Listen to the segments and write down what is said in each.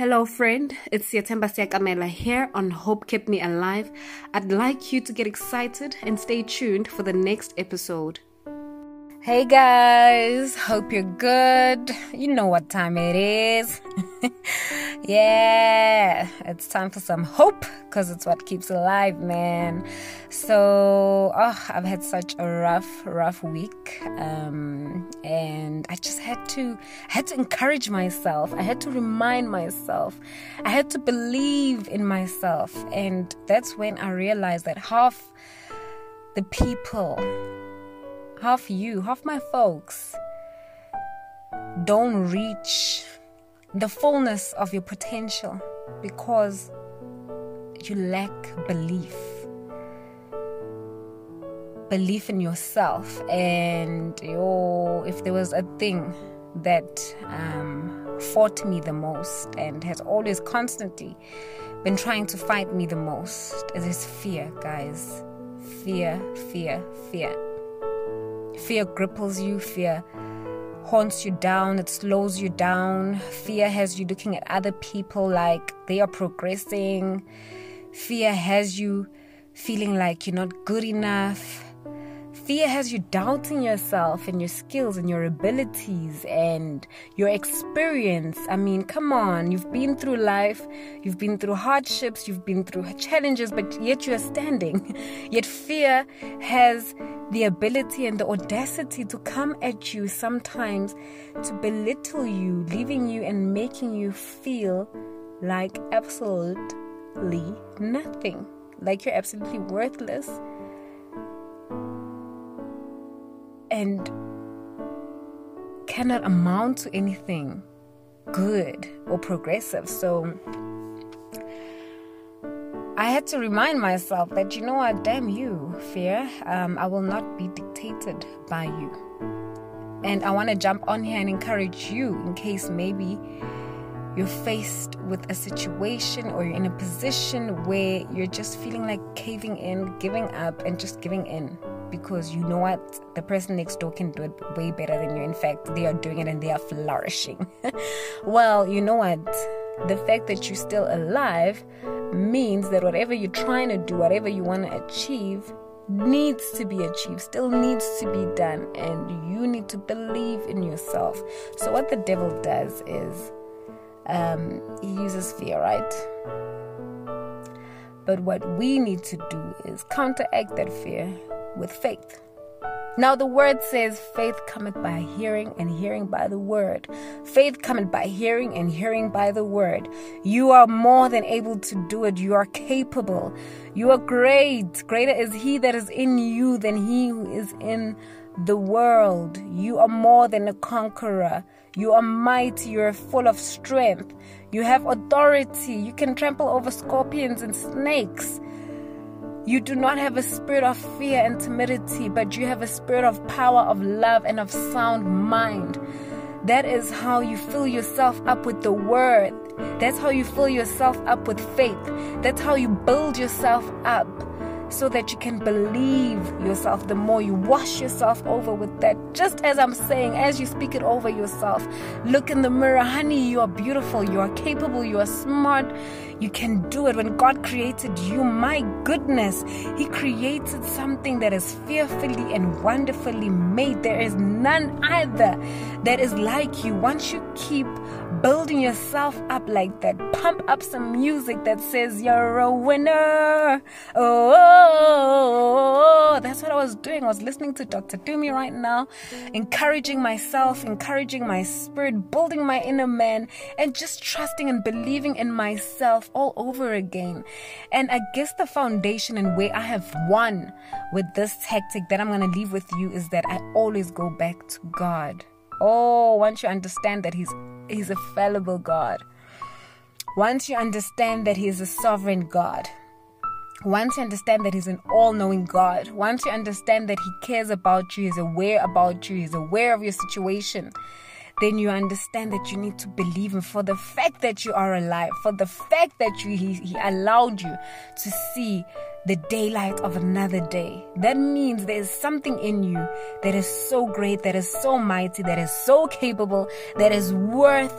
Hello, friend. It's Yatemba Siakamela here on Hope Kept Me Alive. I'd like you to get excited and stay tuned for the next episode. Hey guys, hope you're good. You know what time it is. yeah, it's time for some hope because it's what keeps alive, man. So, oh, I've had such a rough, rough week, um, and I just had to, I had to encourage myself. I had to remind myself. I had to believe in myself, and that's when I realized that half the people half you, half my folks don't reach the fullness of your potential because you lack belief. Belief in yourself, and if there was a thing that um, fought me the most and has always constantly been trying to fight me the most, it is fear, guys. Fear, fear, fear. Fear cripples you, fear haunts you down, it slows you down. Fear has you looking at other people like they are progressing. Fear has you feeling like you're not good enough. Fear has you doubting yourself and your skills and your abilities and your experience. I mean, come on, you've been through life, you've been through hardships, you've been through challenges, but yet you are standing. Yet fear has the ability and the audacity to come at you sometimes to belittle you, leaving you and making you feel like absolutely nothing, like you're absolutely worthless and cannot amount to anything good or progressive. So I had to remind myself that, you know what, damn you, fear, um, I will not be dictated by you. And I want to jump on here and encourage you in case maybe you're faced with a situation or you're in a position where you're just feeling like caving in, giving up, and just giving in because you know what? The person next door can do it way better than you. In fact, they are doing it and they are flourishing. well, you know what? The fact that you're still alive means that whatever you're trying to do, whatever you want to achieve, needs to be achieved, still needs to be done, and you need to believe in yourself. So, what the devil does is um, he uses fear, right? But what we need to do is counteract that fear with faith. Now, the word says, faith cometh by hearing, and hearing by the word. Faith cometh by hearing, and hearing by the word. You are more than able to do it. You are capable. You are great. Greater is He that is in you than He who is in the world. You are more than a conqueror. You are mighty. You are full of strength. You have authority. You can trample over scorpions and snakes. You do not have a spirit of fear and timidity, but you have a spirit of power, of love, and of sound mind. That is how you fill yourself up with the word. That's how you fill yourself up with faith. That's how you build yourself up so that you can believe yourself the more you wash yourself over with that. Just as I'm saying, as you speak it over yourself, look in the mirror, honey, you are beautiful, you are capable, you are smart, you can do it. When God created you, my goodness, He created something that is fearfully and wonderfully made. There is none either that is like you. Once you keep building yourself up like that, pump up some music that says you're a winner. Oh, that's what I was doing. I was listening to Dr. Tumi right now, encouraging myself, encouraging my spirit, building my inner man, and just trusting and believing in myself all over again. And I guess the foundation and way I have won with this tactic that I'm going to leave with you is that I always go back to God. Oh, once you understand that He's He's a fallible God. Once you understand that He is a sovereign God, once you understand that He's an all knowing God, once you understand that He cares about you, He's aware about you, He's aware of your situation, then you understand that you need to believe Him for the fact that you are alive, for the fact that you, he, he allowed you to see the daylight of another day. That means there's something in you that is so great, that is so mighty, that is so capable, that is worth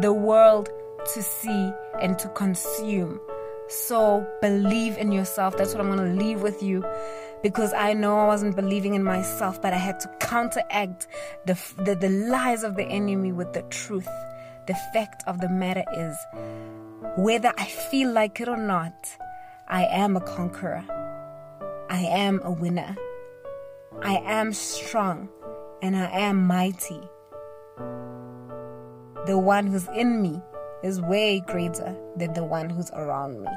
the world to see, and to consume. So believe in yourself. That's what I'm going to leave with you because I know I wasn't believing in myself, but I had to counteract the, the, the lies of the enemy with the truth. The fact of the matter is, whether I feel like it or not, I am a conqueror. I am a winner. I am strong and I am mighty. The one who's in me is way greater than the one who's around me.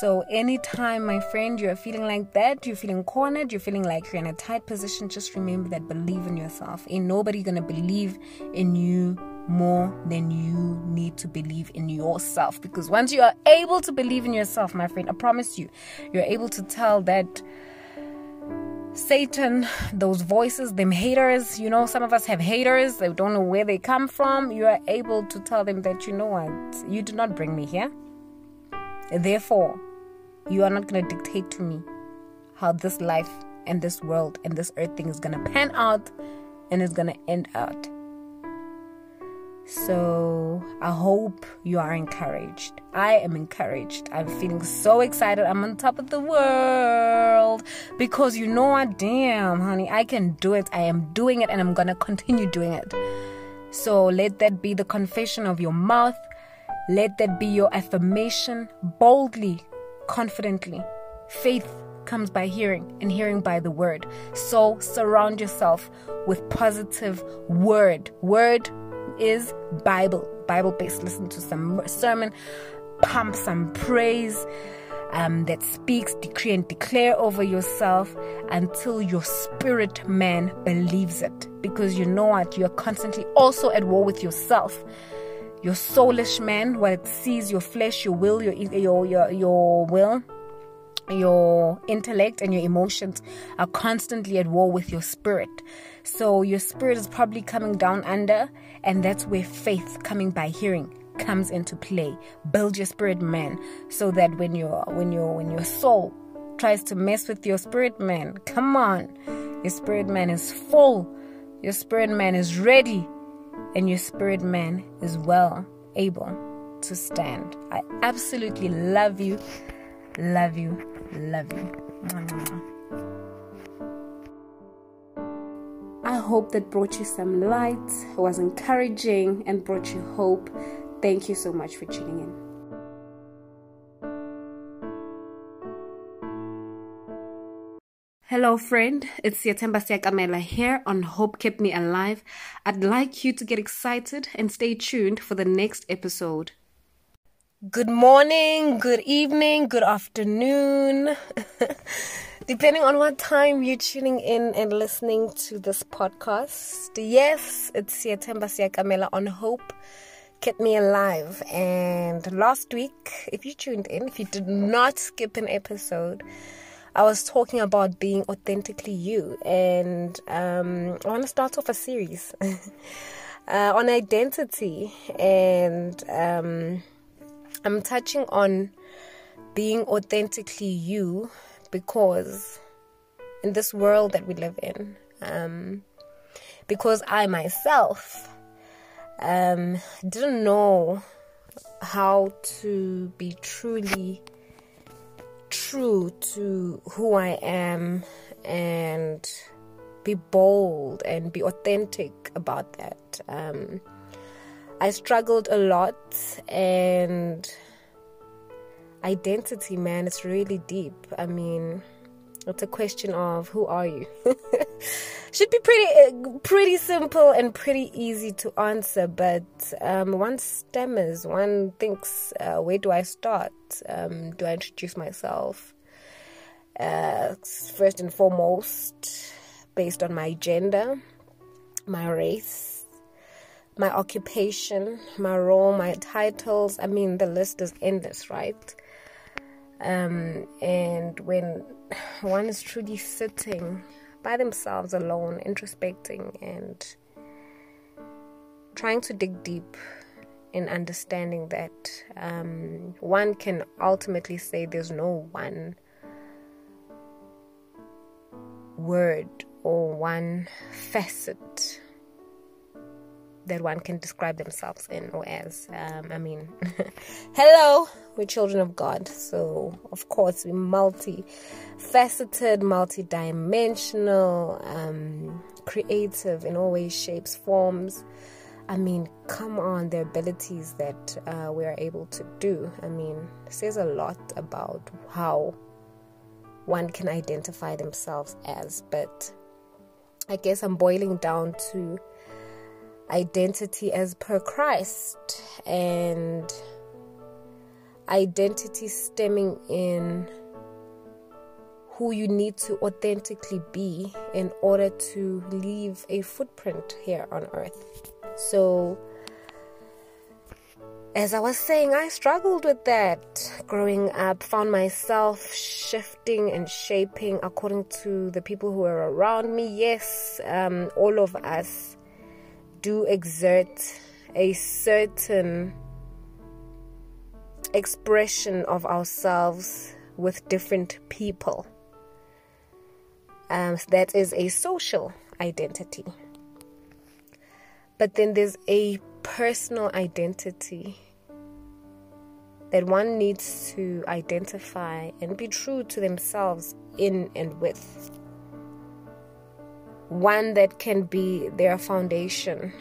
So, anytime, my friend, you're feeling like that, you're feeling cornered, you're feeling like you're in a tight position, just remember that believe in yourself. Ain't nobody gonna believe in you more than you need to believe in yourself. Because once you are able to believe in yourself, my friend, I promise you, you're able to tell that Satan, those voices, them haters, you know, some of us have haters, they don't know where they come from. You are able to tell them that, you know what, you did not bring me here. Therefore, you are not going to dictate to me how this life and this world and this earth thing is going to pan out and is going to end out. So I hope you are encouraged. I am encouraged. I'm feeling so excited. I'm on top of the world because you know what? Damn, honey, I can do it. I am doing it and I'm going to continue doing it. So let that be the confession of your mouth. Let that be your affirmation boldly, confidently. Faith comes by hearing and hearing by the word. So surround yourself with positive word. Word is Bible, Bible based. Listen to some sermon, pump some praise um, that speaks, decree, and declare over yourself until your spirit man believes it. Because you know what? You're constantly also at war with yourself. Your soulish man, what it sees, your flesh, your will, your your your, your will your intellect and your emotions are constantly at war with your spirit. So your spirit is probably coming down under, and that's where faith coming by hearing comes into play. Build your spirit man so that when your when your when your soul tries to mess with your spirit man, come on. Your spirit man is full. Your spirit man is ready. And your spirit man is well able to stand. I absolutely love you. Love you. Love you. Hope that brought you some light, was encouraging, and brought you hope. Thank you so much for tuning in. Hello, friend. It's Yatemba Siakamela here on Hope Kept Me Alive. I'd like you to get excited and stay tuned for the next episode. Good morning, good evening, good afternoon. Depending on what time you're tuning in and listening to this podcast. Yes, it's Yatemba Siakamela on Hope Kept Me Alive. And last week, if you tuned in, if you did not skip an episode, I was talking about being authentically you. And um, I want to start off a series uh, on identity. And um, I'm touching on being authentically you because in this world that we live in, um, because I myself um, didn't know how to be truly true to who I am and be bold and be authentic about that. Um, I struggled a lot and identity, man, it's really deep. I mean, it's a question of who are you? Should be pretty pretty simple and pretty easy to answer, but um, one stammers. One thinks, uh, where do I start? Um, do I introduce myself? Uh, first and foremost, based on my gender, my race, my occupation, my role, my titles. I mean, the list is endless, right? Um, and when one is truly sitting by themselves alone, introspecting and trying to dig deep in understanding that um, one can ultimately say there's no one word or one facet that one can describe themselves in or as. Um, I mean, hello, we're children of God, so of course we're multi-faceted, multi-dimensional, um, creative in all ways, shapes, forms. I mean, come on, the abilities that uh, we are able to do. I mean, says a lot about how one can identify themselves as. But I guess I'm boiling down to identity as per Christ and identity stemming in who you need to authentically be in order to leave a footprint here on earth. So, as I was saying, I struggled with that growing up, found myself shifting and shaping according to the people who were around me. Yes, um, all of us do exert a certain expression of ourselves with different people. Um, that is a social identity. But then there's a personal identity that one needs to identify and be true to themselves in and with. One that can be their foundation,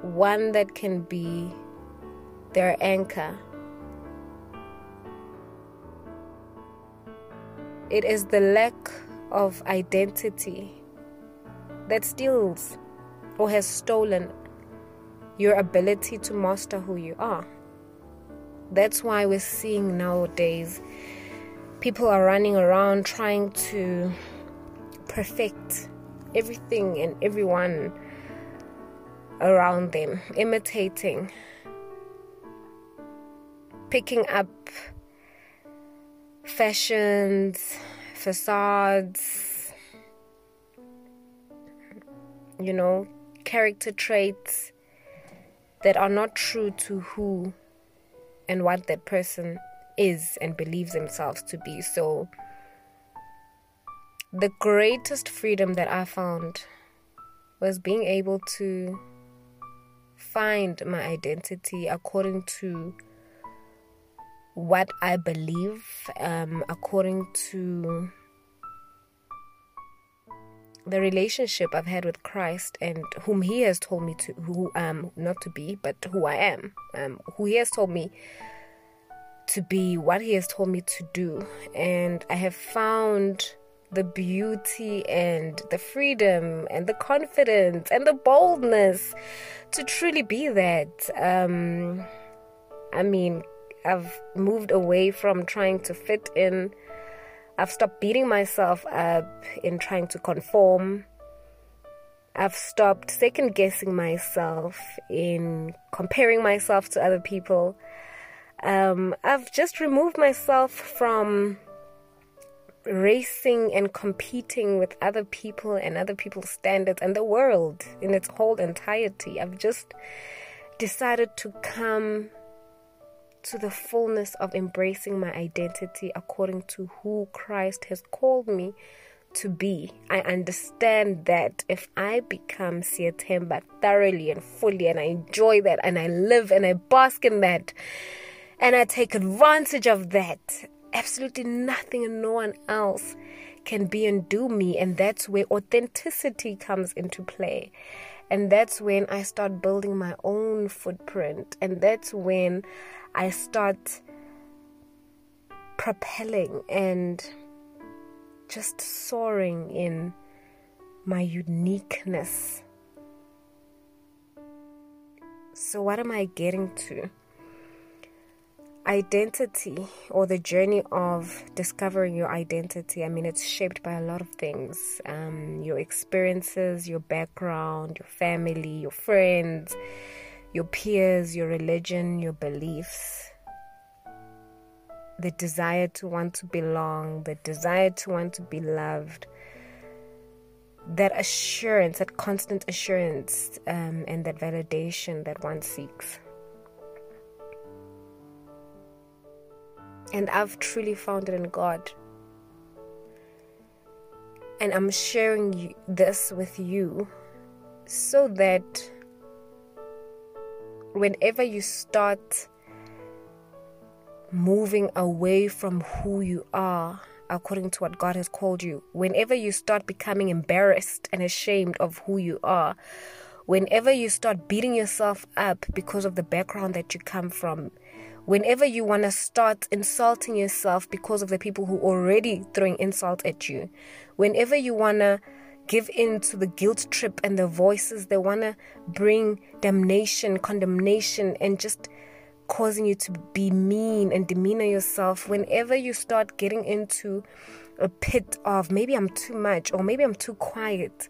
one that can be their anchor. It is the lack of identity that steals or has stolen your ability to master who you are. That's why we're seeing nowadays people are running around trying to perfect everything and everyone around them, imitating, picking up fashions, facades, you know, character traits that are not true to who and what that person is and believes themselves to be. So, the greatest freedom that I found was being able to find my identity according to what I believe, um, according to the relationship I've had with Christ and whom He has told me to, who um not to be, but who I am, um, who He has told me to be, what He has told me to do, and I have found the beauty and the freedom and the confidence and the boldness to truly be that. Um, I mean, I've moved away from trying to fit in I've stopped beating myself up in trying to conform. I've stopped second guessing myself in comparing myself to other people. Um, I've just removed myself from racing and competing with other people and other people's standards and the world in its whole entirety. I've just decided to come to the fullness of embracing my identity according to who Christ has called me to be. I understand that if I become Siatemba thoroughly and fully, and I enjoy that, and I live and I bask in that, and I take advantage of that, absolutely nothing and no one else can be and do me. And that's where authenticity comes into play. And that's when I start building my own footprint. And that's when I start propelling and just soaring in my uniqueness. So, what am I getting to? Identity or the journey of discovering your identity. I mean, it's shaped by a lot of things um, your experiences, your background, your family, your friends your peers, your religion, your beliefs, the desire to want to belong, the desire to want to be loved, that assurance, that constant assurance, um, and that validation that one seeks. And I've truly found it in God. And I'm sharing this with you so that whenever you start moving away from who you are according to what God has called you, whenever you start becoming embarrassed and ashamed of who you are, whenever you start beating yourself up because of the background that you come from, whenever you want to start insulting yourself because of the people who already throwing insult at you, whenever you want to give in to the guilt trip and the voices they want to bring damnation, condemnation, and just causing you to be mean and demeanor yourself, whenever you start getting into a pit of maybe I'm too much or maybe I'm too quiet,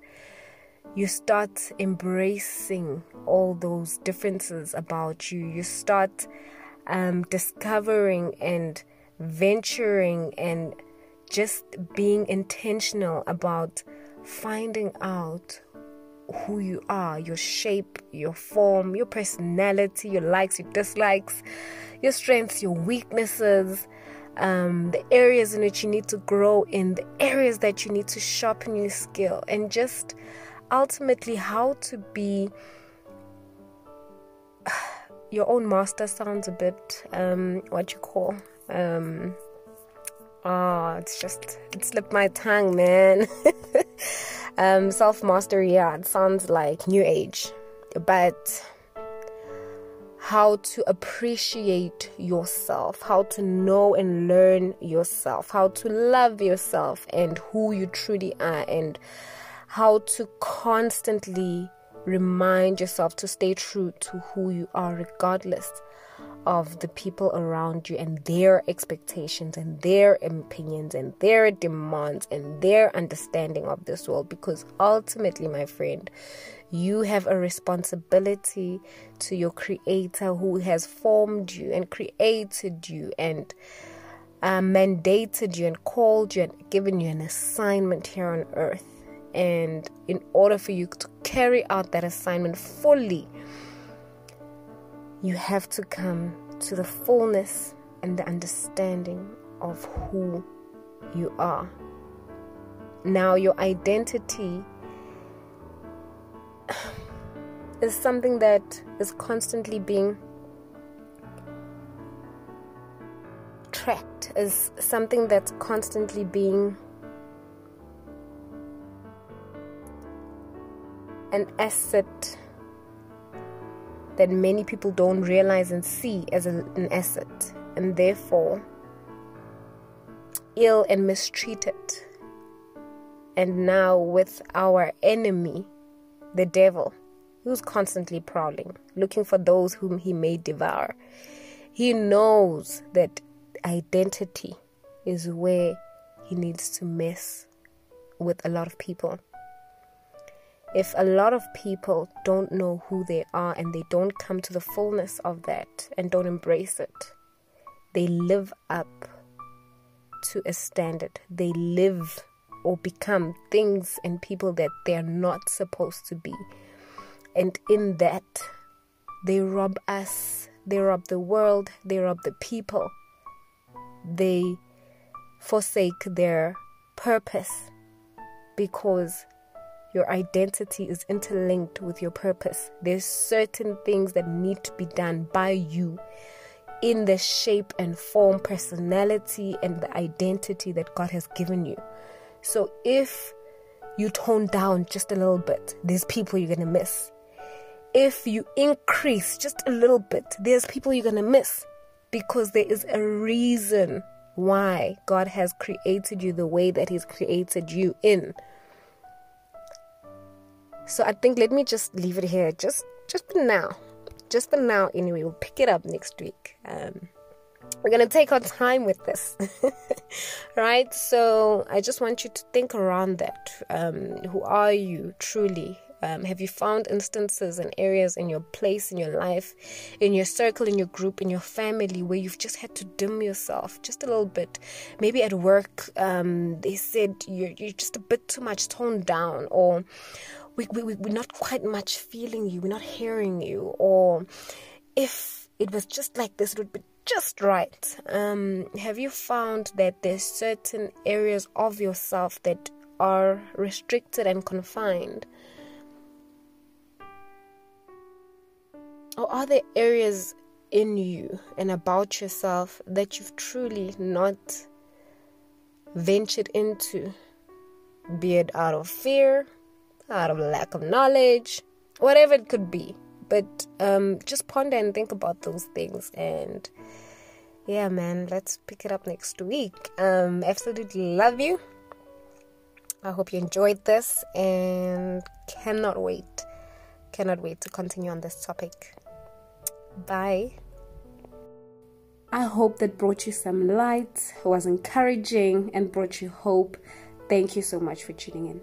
you start embracing all those differences about you. You start um, discovering and venturing and just being intentional about finding out who you are, your shape, your form, your personality, your likes, your dislikes, your strengths, your weaknesses, um, the areas in which you need to grow in, the areas that you need to sharpen your skill, and just ultimately how to be your own master sounds a bit um, what you call um, oh it's just it slipped my tongue man. Um, Self mastery, yeah, it sounds like new age, but how to appreciate yourself, how to know and learn yourself, how to love yourself and who you truly are, and how to constantly remind yourself to stay true to who you are, regardless of the people around you and their expectations and their opinions and their demands and their understanding of this world. Because ultimately my friend you have a responsibility to your creator who has formed you and created you and uh, mandated you and called you and given you an assignment here on earth and in order for you to carry out that assignment fully you have to come to the fullness and the understanding of who you are. Now, your identity is something that is constantly being tracked, is something that's constantly being an asset that many people don't realize and see as an asset, and therefore ill and mistreated. And now, with our enemy, the devil, who's constantly prowling, looking for those whom he may devour, he knows that identity is where he needs to mess with a lot of people if a lot of people don't know who they are and they don't come to the fullness of that and don't embrace it, they live up to a standard. They live or become things and people that they're not supposed to be. And in that, they rob us, they rob the world, they rob the people, they forsake their purpose because your identity is interlinked with your purpose. There's certain things that need to be done by you in the shape and form, personality, and the identity that God has given you. So if you tone down just a little bit, there's people you're going to miss. If you increase just a little bit, there's people you're going to miss because there is a reason why God has created you the way that He's created you in. So I think let me just leave it here, just just for now, just for now. Anyway, we'll pick it up next week. Um, we're gonna take our time with this, right? So I just want you to think around that. Um, who are you truly? Um, have you found instances and areas in your place, in your life, in your circle, in your group, in your family where you've just had to dim yourself just a little bit? Maybe at work, um, they said you're, you're just a bit too much toned down, or we, we, we're not quite much feeling you, we're not hearing you, or if it was just like this, it would be just right. Um, have you found that there's certain areas of yourself that are restricted and confined? Or are there areas in you and about yourself that you've truly not ventured into? Be it out of fear, out of lack of knowledge, whatever it could be. But um, just ponder and think about those things. And yeah, man, let's pick it up next week. Um, absolutely love you. I hope you enjoyed this and cannot wait, cannot wait to continue on this topic. Bye. I hope that brought you some light, was encouraging, and brought you hope. Thank you so much for tuning in.